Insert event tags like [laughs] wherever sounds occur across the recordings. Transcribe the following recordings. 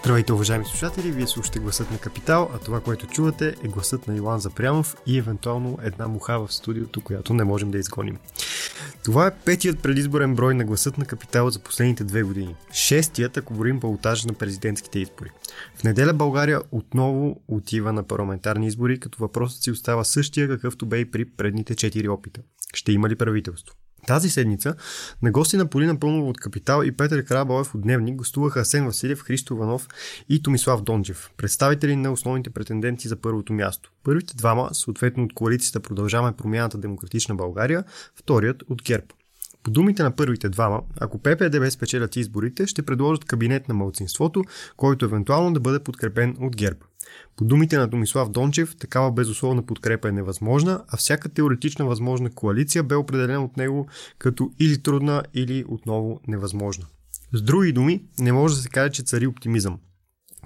Здравейте, уважаеми слушатели! Вие слушате гласът на Капитал, а това, което чувате е гласът на Илан Запрямов и евентуално една муха в студиото, която не можем да изгоним. Това е петият предизборен брой на гласът на Капитал за последните две години. Шестият, ако борим балотажа на президентските избори. В неделя България отново отива на парламентарни избори, като въпросът си остава същия, какъвто бе и при предните четири опита. Ще има ли правителство? Тази седмица на гости на Полина Пълнова от Капитал и Петър Карабалев от Дневник гостуваха Асен Василев, Христо Иванов и Томислав Дончев, представители на основните претенденти за първото място. Първите двама, съответно от коалицията Продължаваме промяната Демократична България, вторият от ГЕРБ. По думите на първите двама, ако ППДБ спечелят изборите, ще предложат кабинет на мълцинството, който евентуално да бъде подкрепен от ГЕРБ. По думите на Томислав Дончев, такава безусловна подкрепа е невъзможна, а всяка теоретична възможна коалиция бе определена от него като или трудна, или отново невъзможна. С други думи, не може да се каже, че цари оптимизъм.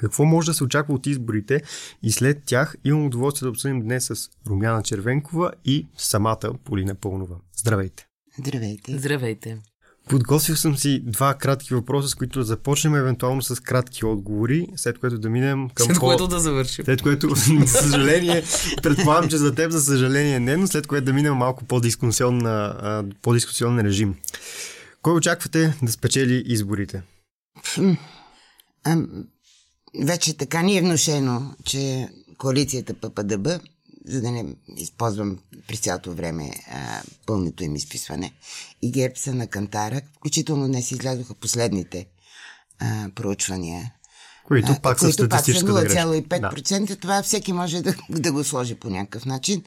Какво може да се очаква от изборите и след тях имам удоволствие да обсъдим днес с Румяна Червенкова и самата Полина Пълнова. Здравейте! Здравейте! Здравейте! Подготвил съм си два кратки въпроса, с които да започнем евентуално с кратки отговори, след което да минем към След по... което да завършим. След което, [laughs] за съжаление, предполагам, че за теб, за съжаление не, но след което да минем малко по-дискусионен режим. Кой очаквате да спечели изборите? А, вече така ни е внушено, че коалицията ППДБ за да не използвам през цялото време а, пълното им изписване. И ГЕРБ са на кантара, включително днес излязоха последните а, проучвания. Които пак са пак са 0,5%. Да. Това всеки може да, да го сложи по някакъв начин.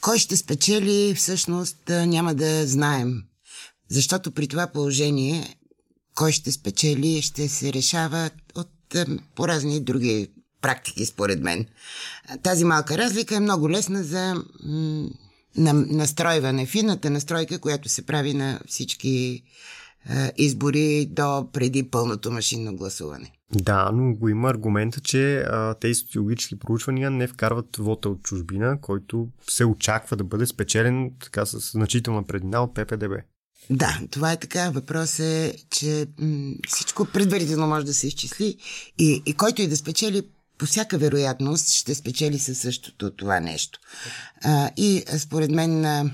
Кой ще спечели, всъщност няма да знаем. Защото при това положение кой ще спечели, ще се решава от по разни други практики, според мен. Тази малка разлика е много лесна за на, настройване, финната настройка, която се прави на всички е, избори до преди пълното машинно гласуване. Да, но го има аргумента, че а, тези социологически проучвания не вкарват вота от чужбина, който се очаква да бъде спечелен така с значителна предина от ППДБ. Да, това е така. Въпрос е, че м- всичко предварително може да се изчисли и, и който и да спечели по всяка вероятност ще спечели със същото това нещо. А, и според мен, а,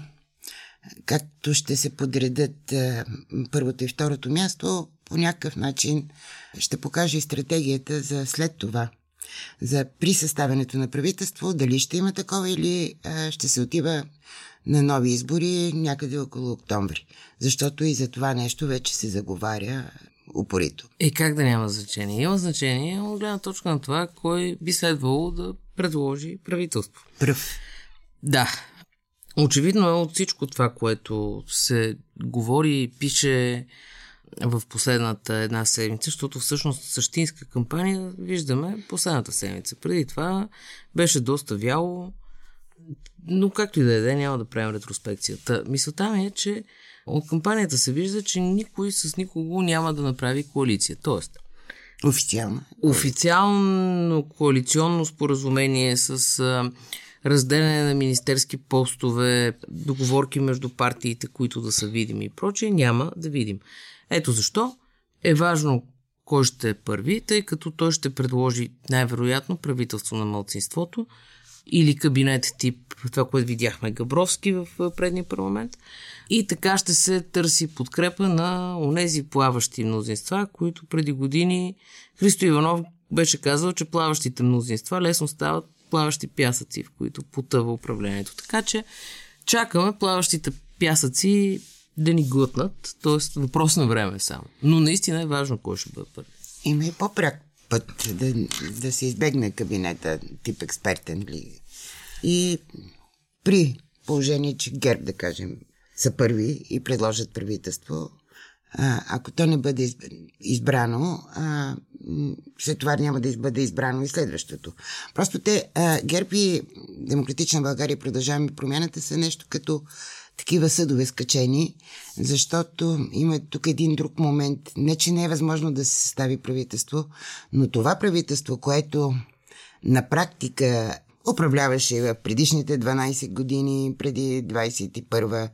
както ще се подредят а, първото и второто място, по някакъв начин ще покаже и стратегията за след това. За при съставянето на правителство, дали ще има такова или а, ще се отива на нови избори някъде около октомври. Защото и за това нещо вече се заговаря упорито. Е, как да няма значение? Има значение от гледна точка на това, кой би следвало да предложи правителство. Пръв. Да. Очевидно е от всичко това, което се говори и пише в последната една седмица, защото всъщност същинска кампания виждаме последната седмица. Преди това беше доста вяло, но както и да е, няма да правим ретроспекцията. Мисълта ми е, че от кампанията се вижда, че никой с никого няма да направи коалиция. Тоест, Официално. Официално коалиционно споразумение с а, разделяне на министерски постове, договорки между партиите, които да са видими и прочее, няма да видим. Ето защо е важно кой ще е първи, тъй като той ще предложи най-вероятно правителство на мълцинството или кабинет тип това, което видяхме Габровски в предния парламент. И така ще се търси подкрепа на онези плаващи мнозинства, които преди години Христо Иванов беше казал, че плаващите мнозинства лесно стават плаващи пясъци, в които потъва управлението. Така че чакаме плаващите пясъци да ни глътнат, т.е. въпрос на време само. Но наистина е важно кой ще бъде първи. Има и по-пряк път да, да се избегне кабинета тип експертен ли. И при положение, че ГЕРБ, да кажем, са първи и предложат правителство, а, ако то не бъде избрано, а, след това няма да бъде избрано и следващото. Просто те, а, ГЕРБ и Демократична България продължаваме промяната са нещо като такива съдове скачени, защото има тук един друг момент. Не, че не е възможно да се състави правителство, но това правителство, което на практика управляваше в предишните 12 години, преди 21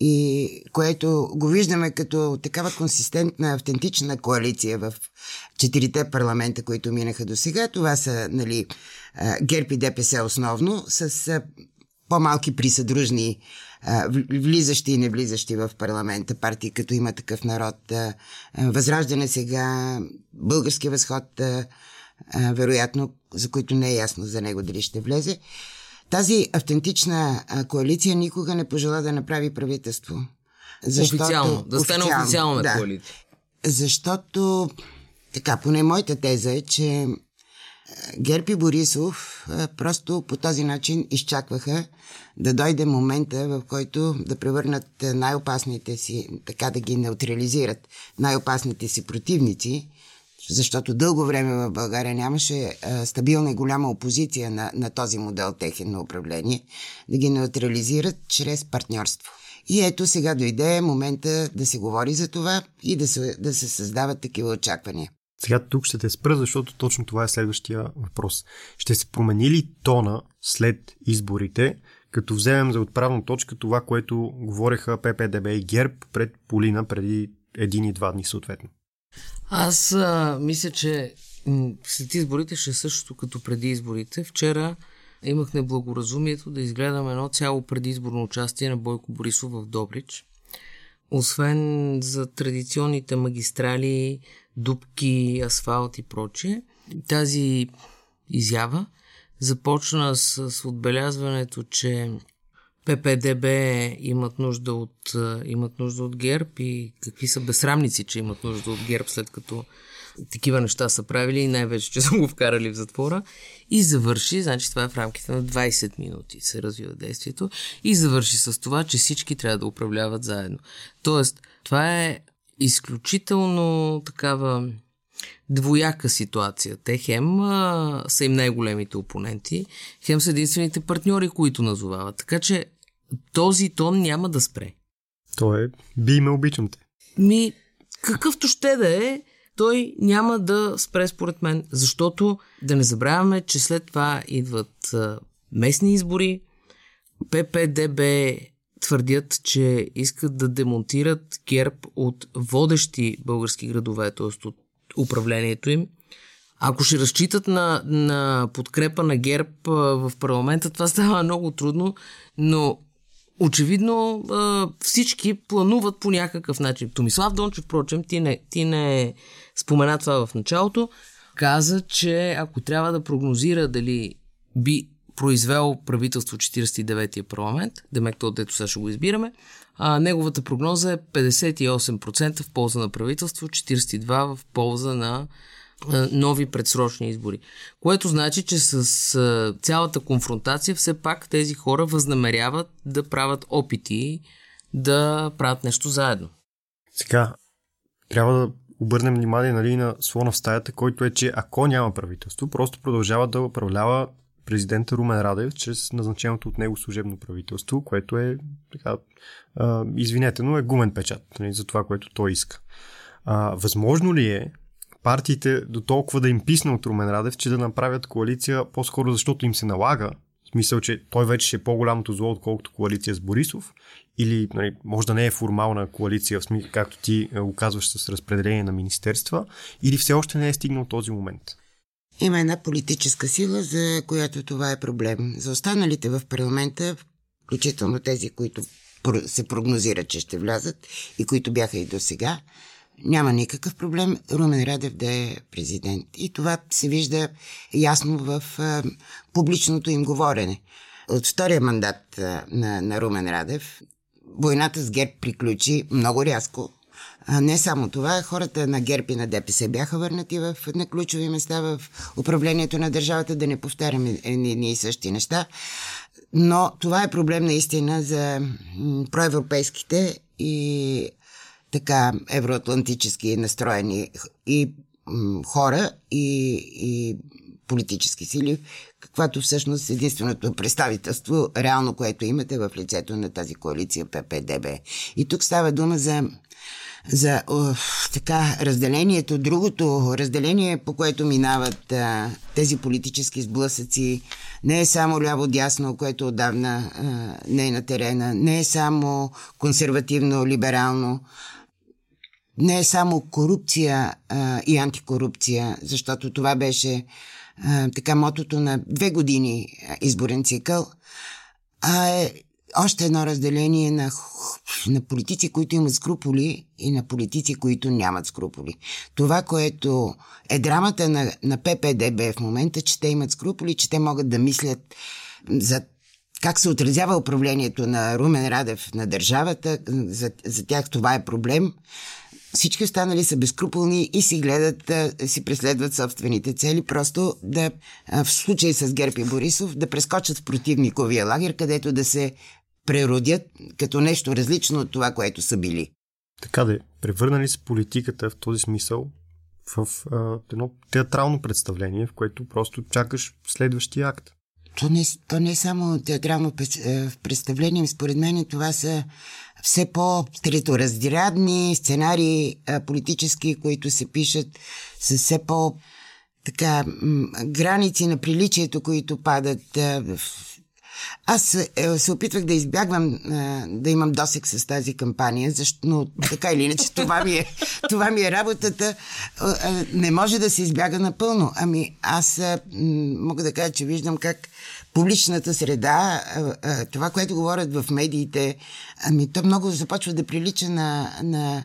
и което го виждаме като такава консистентна, автентична коалиция в четирите парламента, които минаха до сега. Това са нали, ГЕРБ и ДПС основно, с по-малки присъдружни влизащи и невлизащи в парламента партии, като има такъв народ. Възраждане сега, български възход, вероятно, за които не е ясно за него дали ще влезе. Тази автентична коалиция никога не пожела да направи правителство. Защото, официално, да стане официална да, коалиция. Защото, така, поне моята теза е, че Герпи Борисов просто по този начин изчакваха да дойде момента, в който да превърнат най-опасните си, така да ги неутрализират, най-опасните си противници защото дълго време в България нямаше стабилна и голяма опозиция на, на този модел техен на управление, да ги неутрализират чрез партньорство. И ето сега дойде момента да се говори за това и да се, да се създават такива очаквания. Сега тук ще те спра, защото точно това е следващия въпрос. Ще се промени ли тона след изборите, като вземем за отправна точка това, което говореха ППДБ и ГЕРБ пред Полина преди един и два дни съответно? Аз а, мисля, че след изборите ще е същото като преди изборите. Вчера имах неблагоразумието да изгледам едно цяло предизборно участие на Бойко Борисов в Добрич. Освен за традиционните магистрали, дубки, асфалт и прочее, тази изява започна с, с отбелязването, че ППДБ имат нужда от, имат нужда от ГЕРБ и какви са безсрамници, че имат нужда от ГЕРБ, след като такива неща са правили и най-вече, че [laughs] са го вкарали в затвора. И завърши, значи това е в рамките на 20 минути се развива действието, и завърши с това, че всички трябва да управляват заедно. Тоест, това е изключително такава двояка ситуация. Те хем а, са им най-големите опоненти, хем са единствените партньори, които назовават. Така че този тон няма да спре. Той е би ме обичам те. Ми, какъвто ще да е, той няма да спре според мен, защото да не забравяме, че след това идват местни избори. ППДБ твърдят, че искат да демонтират ГЕРБ от водещи български градове, т.е. от управлението им. Ако ще разчитат на, на подкрепа на ГЕРБ в парламента, това става много трудно, но очевидно всички плануват по някакъв начин. Томислав Дончев, впрочем, ти не, ти не спомена това в началото, каза, че ако трябва да прогнозира дали би произвел правителство 49-я парламент, демек то, дето сега ще го избираме, а, неговата прогноза е 58% в полза на правителство, 42% в полза на нови предсрочни избори. Което значи, че с цялата конфронтация все пак тези хора възнамеряват да правят опити да правят нещо заедно. Сега, трябва да обърнем внимание нали, на слона в стаята, който е, че ако няма правителство, просто продължава да управлява президента Румен Радев чрез назначеното от него служебно правителство, което е, така, извинете, но е гумен печат нали, за това, което той иска. А, възможно ли е партиите до толкова да им писне от Румен Радев, че да направят коалиция по-скоро защото им се налага, в смисъл, че той вече ще е по-голямото зло, отколкото коалиция с Борисов, или нали, може да не е формална коалиция, в смисъл, както ти го казваш с разпределение на министерства, или все още не е стигнал този момент. Има една политическа сила, за която това е проблем. За останалите в парламента, включително тези, които се прогнозира, че ще влязат и които бяха и до сега, няма никакъв проблем Румен Радев да е президент. И това се вижда ясно в публичното им говорене. От втория мандат на, на Румен Радев войната с ГЕРБ приключи много рязко. Не само това, хората на ГЕРБ и на ДПС бяха върнати в, на ключови места в управлението на държавата, да не повтаряме едни и същи неща. Но това е проблем наистина за проевропейските и така евроатлантически настроени и хора и, и политически сили, каквато всъщност единственото представителство, реално което имате в лицето на тази коалиция ППДБ. И тук става дума за за о, така разделението, другото разделение, по което минават а, тези политически сблъсъци, не е само ляво-дясно, което отдавна а, не е на терена, не е само консервативно-либерално, не е само корупция а, и антикорупция, защото това беше а, така мотото на две години изборен цикъл, а е още едно разделение на, на политици, които имат скруполи и на политици, които нямат скруполи. Това, което е драмата на, на ППДБ в момента, че те имат скруполи, че те могат да мислят за как се отразява управлението на Румен Радев на държавата. За, за тях това е проблем. Всички останали са безкруполни и си гледат, да си преследват собствените цели, просто да, в случай с Герпи Борисов, да прескочат в противниковия лагер, където да се преродят като нещо различно от това, което са били. Така да превърнали се политиката в този смисъл в а, едно театрално представление, в което просто чакаш следващия акт. То не, то не е само театрално е, представление, според мен това са все по-треторазрядни сценарии политически, които се пишат с все по- така, граници на приличието, които падат в аз е, се опитвах да избягвам е, да имам досек с тази кампания, защо, но така или иначе [laughs] това ми е, това ми е работата. Е, е, не може да се избяга напълно. Ами аз е, мога да кажа, че виждам как публичната среда, е, е, това, което говорят в медиите, ами то много започва да прилича на, на,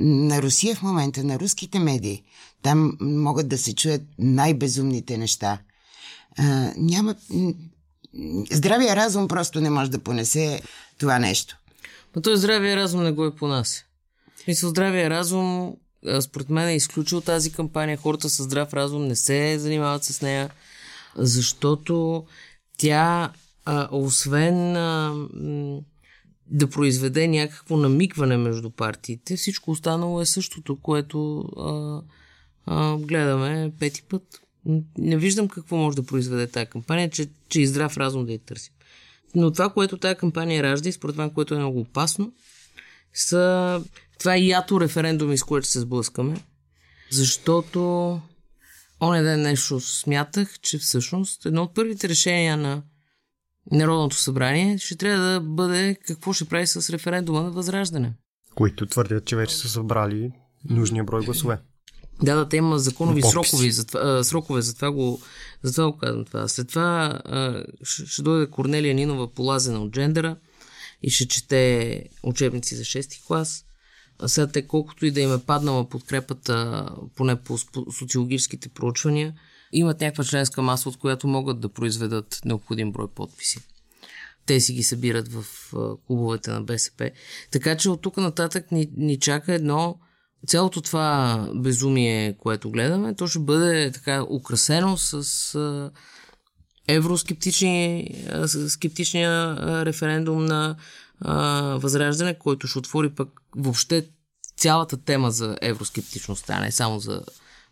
на Русия в момента, на руските медии. Там могат да се чуят най-безумните неща. А, няма здравия разум просто не може да понесе това нещо. Но той здравия разум не го е понася. Мисля, здравия разум, според мен е изключил тази кампания. Хората с здрав разум не се занимават с нея, защото тя, освен да произведе някакво намикване между партиите, всичко останало е същото, което гледаме пети път не виждам какво може да произведе тази кампания, че, че и здрав разум да я търсим. Но това, което тази кампания ражда и според това, което е много опасно, са... това е ято референдуми, с което се сблъскаме, защото оня ден нещо смятах, че всъщност едно от първите решения на Народното събрание ще трябва да бъде какво ще прави с референдума на възраждане. Които твърдят, че вече са събрали нужния брой гласове. Да, да, те има законови срокове, затова, а, срокове, затова го, затова го казвам това. След това а, ще, ще дойде Корнелия Нинова полазена от джендера и ще чете учебници за 6 клас. А сега те, колкото и да им е паднала подкрепата, поне по социологическите проучвания, имат някаква членска маса, от която могат да произведат необходим брой подписи. Те си ги събират в клубовете на БСП. Така че от тук нататък ни, ни чака едно цялото това безумие, което гледаме, то ще бъде така украсено с евроскептични, скептичния референдум на а, Възраждане, който ще отвори пък въобще цялата тема за евроскептичността, не само за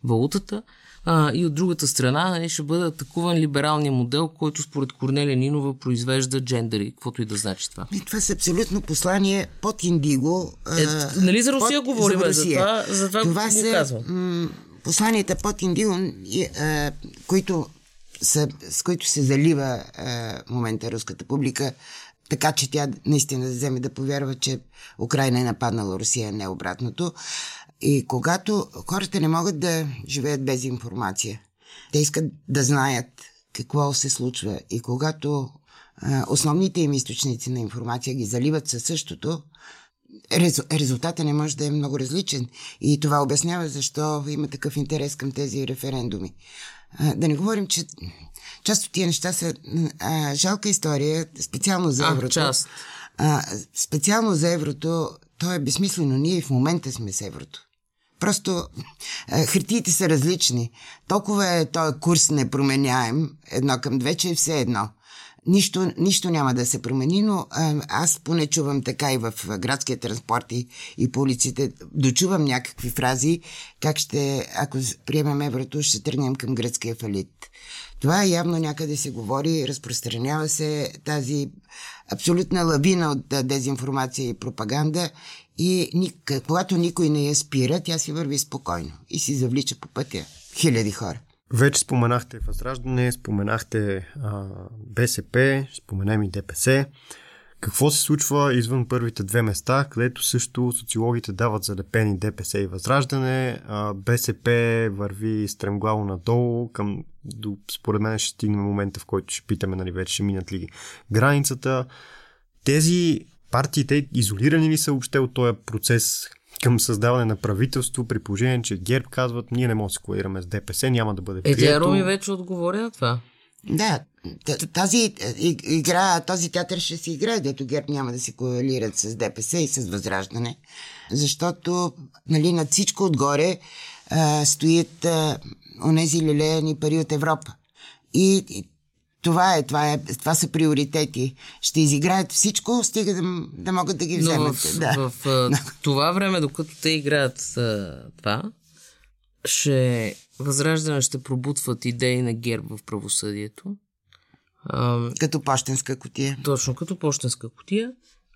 валутата. А, и от другата страна нали, ще бъде атакуван либералния модел, който според Корнелия Нинова произвежда джендери, каквото и да значи това. И това са абсолютно послание под индиго. Е, нали за Русия говорим, за, Русия. за това, за това, това го казвам. М- посланията под индиго, които са, с които се залива в момента руската публика, така че тя наистина да вземе да повярва, че Украина е нападнала Русия, не обратното. И когато хората не могат да живеят без информация, те искат да знаят какво се случва. И когато а, основните им източници на информация ги заливат със същото, резу, резултата не може да е много различен. И това обяснява защо има такъв интерес към тези референдуми. А, да не говорим, че част от тия неща са а, жалка история, специално за еврото. А, част. А, специално за еврото, то е безсмислено. Ние и в момента сме с еврото. Просто е, хартиите са различни. Толкова е този курс непроменяем, едно към две, че е все едно. нищо, нищо няма да се промени, но а, аз поне чувам така и в градския транспорт и, и по улиците, дочувам някакви фрази, как ще, ако приемем еврото, ще тръгнем към гръцкия фалит. Това явно някъде се говори, разпространява се тази абсолютна лавина от дезинформация и пропаганда и когато никой не я спира, тя си върви спокойно и си завлича по пътя хиляди хора. Вече споменахте Възраждане, споменахте а, БСП, споменем и ДПС. Какво се случва извън първите две места, където също социологите дават залепени ДПС и Възраждане, а БСП върви стремглаво надолу, към, до, според мен ще стигнем момента, в който ще питаме, нали, вече ще минат ли границата. Тези партиите изолирани ли са въобще от този процес към създаване на правителство, при положение, че ГЕРБ казват, ние не можем да се коалираме с ДПС, няма да бъде прието. Е, тя Руми вече отговори на това. Да, тази игра, този театър ще се играе, дето ГЕРБ няма да се коалират с ДПС и с Възраждане, защото нали, над всичко отгоре а, стоят а, онези лилеяни пари от Европа. И, и това е, това е, това са приоритети. Ще изиграят всичко, стига да, да могат да ги вземат. Но в, да. в, в [laughs] това време, докато те играят а, това, ще Възраждане ще пробутват идеи на ГЕРБ в правосъдието. А, като почтенска котия. Точно, като почтенска котия.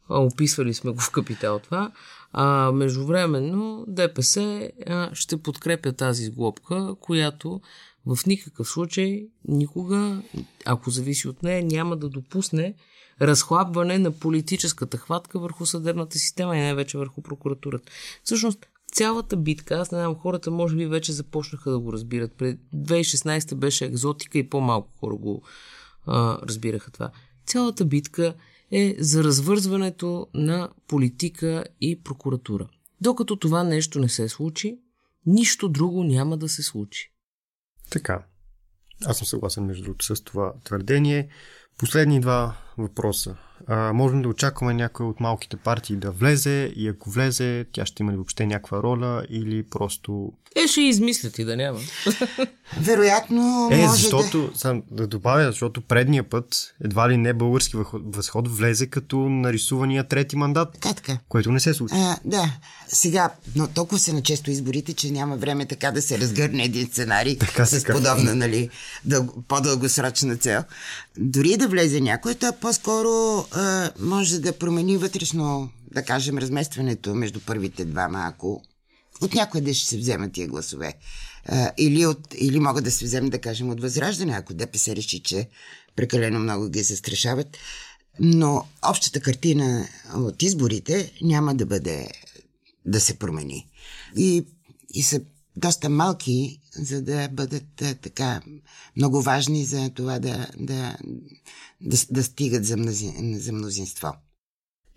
А, описвали сме го в Капитал това. А междувременно ДПС а, ще подкрепя тази сглобка, която в никакъв случай никога, ако зависи от нея, няма да допусне разхлабване на политическата хватка върху съдебната система и най-вече върху прокуратурата. Всъщност, цялата битка, аз не знам, хората може би вече започнаха да го разбират. Пред 2016 беше екзотика и по-малко хора го а, разбираха това. Цялата битка е за развързването на политика и прокуратура. Докато това нещо не се случи, нищо друго няма да се случи. Така. Аз съм съгласен между другото с това твърдение. Последни два въпроса. А, можем да очакваме някой от малките партии да влезе и ако влезе, тя ще има ли въобще някаква роля или просто... Е, ще измислят и да няма. [laughs] Вероятно Е, може защото, да... Сам, да добавя, защото предния път едва ли не български възход влезе като нарисувания трети мандат. Така, така. Което не се случи. А, да. Сега, но толкова се начесто изборите, че няма време така да се разгърне един сценарий така, с така. подобна, нали, дъл... по-дългосрочна цел. Дори да влезе някой, то по-скоро а, може да промени вътрешно, да кажем, разместването между първите двама, ако от някъде ще се вземат тия гласове. А, или, от, или могат да се вземат, да кажем, от възраждане, ако ДПС реши, че прекалено много ги застрашават. Но общата картина от изборите няма да бъде да се промени. И, и са доста малки, за да бъдат а, така много важни за това да, да, да, да стигат за, мнози, за мнозинство.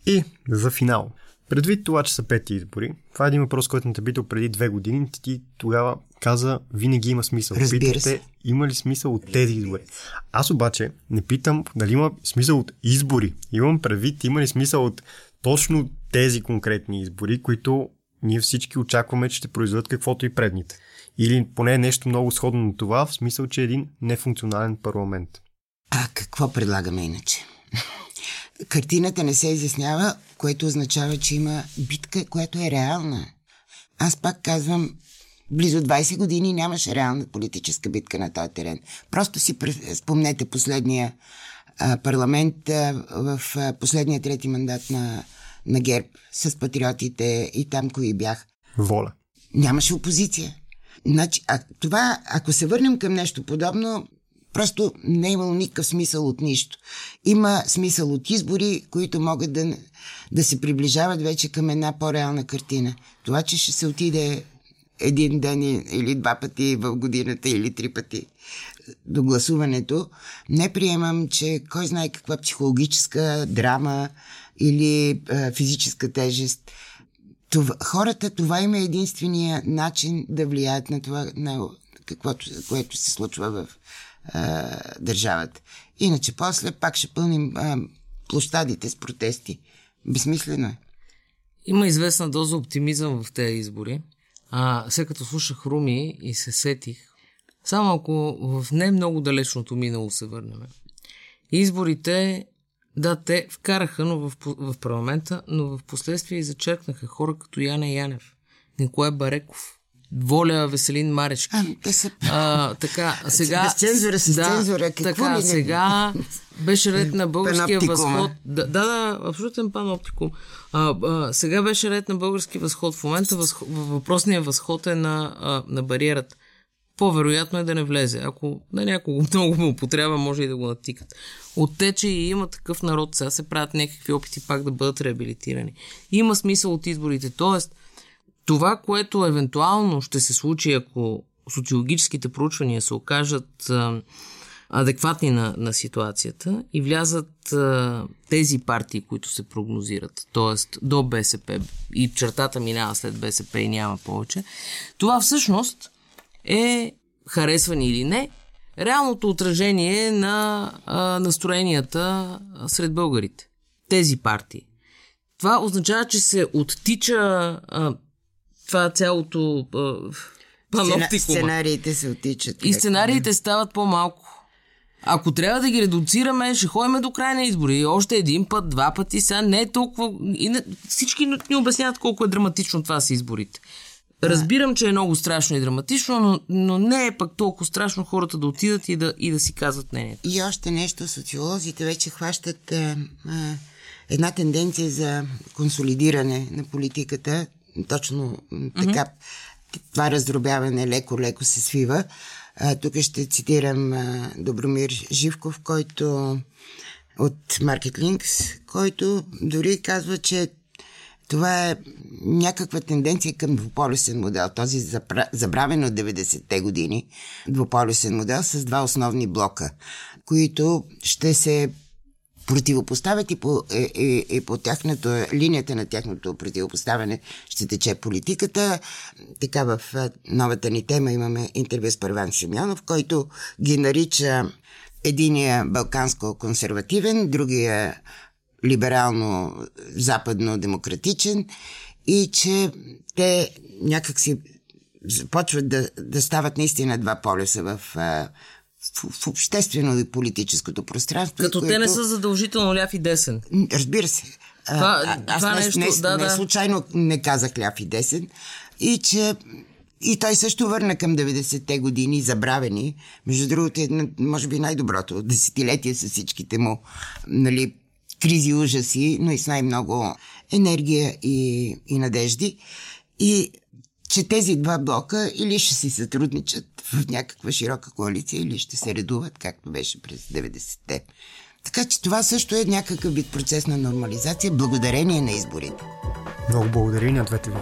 И за финал. Предвид това, че са пети избори, това е един въпрос, който не те питал преди две години. Ти тогава каза, винаги има смисъл. Разбира Питате, се. има ли смисъл от тези избори? Аз обаче не питам дали има смисъл от избори. Имам предвид, има ли смисъл от точно тези конкретни избори, които ние всички очакваме, че ще произведат каквото и предните. Или поне нещо много сходно на това, в смисъл, че е един нефункционален парламент. А какво предлагаме иначе? Картината не се изяснява, което означава, че има битка, която е реална. Аз пак казвам, близо 20 години нямаше реална политическа битка на този терен. Просто си спомнете последния парламент в последния трети мандат на, на ГЕРБ с патриотите и там кои бях. Воля. Нямаше опозиция. Значи, а това, ако се върнем към нещо подобно, просто не е имало никакъв смисъл от нищо. Има смисъл от избори, които могат да, да се приближават вече към една по-реална картина. Това, че ще се отиде един ден или два пъти в годината или три пъти до гласуването, не приемам, че кой знае каква психологическа драма или а, физическа тежест. Това, хората, това им е единствения начин да влияят на това, на каквото, което се случва в а, държавата. Иначе после пак ще пълним а, площадите с протести. Безсмислено е. Има известна доза оптимизъм в тези избори. А, след като слушах Руми и се сетих, само ако в не много далечното минало се върнем, изборите, да, те вкараха но в, в парламента, но в последствие зачеркнаха хора като Яна Янев, Николай Бареков, Воля Веселин Марешки. А, те са... А, така, сега... Без цензура, с да, цензура, какво така, ли сега беше ред на българския възход. Да, да, да, абсолютен паноптикум. А, а, сега беше ред на български възход. В момента възход, въпросният възход е на, а, на бариерата. По-вероятно е да не влезе. Ако на някого [laughs] много му потрябва, може и да го натикат. Оттече и има такъв народ. Сега се правят някакви опити пак да бъдат реабилитирани. Има смисъл от изборите. Тоест, това, което евентуално ще се случи, ако социологическите проучвания се окажат адекватни на, на ситуацията и влязат а, тези партии, които се прогнозират, т.е. до БСП и чертата минава след БСП и няма повече, това всъщност е, харесвани или не, реалното отражение на а, настроенията сред българите. Тези партии. Това означава, че се оттича а, това цялото а, паноптикума. Сценариите се отичат. И сценариите стават по-малко. Ако трябва да ги редуцираме, ще ходим до край на избори. Още един път, два пъти, сега не е толкова... И не... Всички ни обясняват колко е драматично това са изборите. Разбирам, че е много страшно и драматично, но, но не е пък толкова страшно хората да отидат и да, и да си казват мнението. И още нещо, социолозите вече хващат а, а, една тенденция за консолидиране на политиката. Точно така, това раздробяване леко-леко се свива. А, тук ще цитирам а, Добромир Живков, който от Market който дори казва, че това е някаква тенденция към двуполюсен модел. Този забравен от 90-те години двуполюсен модел с два основни блока, които ще се противопоставят и по, и, и, и по тяхната, линията на тяхното противопоставяне ще тече политиката. Така в новата ни тема имаме интервю с Първан Шимянов, който ги нарича единия балканско-консервативен, другия либерално-западно-демократичен и че те някакси почват да, да стават наистина два полюса в, в, в обществено и политическото пространство. Като което... те не са задължително ляв и десен. Разбира се. Това- а, аз това не, нещо, не, да, не да. случайно не казах ляв и десен. И че и той също върна към 90-те години, забравени. Между другото, може би най-доброто десетилетие с всичките му нали, кризи, ужаси, но и с най-много енергия и, и надежди. И че тези два блока или ще си сътрудничат в някаква широка коалиция, или ще се редуват, както беше през 90-те. Така че това също е някакъв вид процес на нормализация, благодарение на изборите. Много благодаря и на двете ви.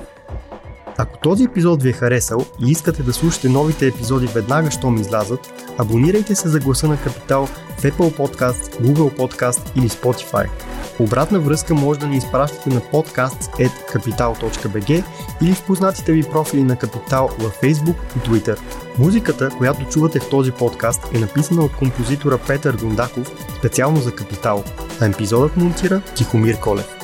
Ако този епизод ви е харесал и искате да слушате новите епизоди веднага, щом излязат, абонирайте се за гласа на Капитал в Apple Podcast, Google Podcast или Spotify. Обратна връзка може да ни изпращате на podcast.capital.bg или в познатите ви профили на Капитал във Facebook и Twitter. Музиката, която чувате в този подкаст е написана от композитора Петър Дундаков специално за Капитал, а епизодът монтира Тихомир Колев.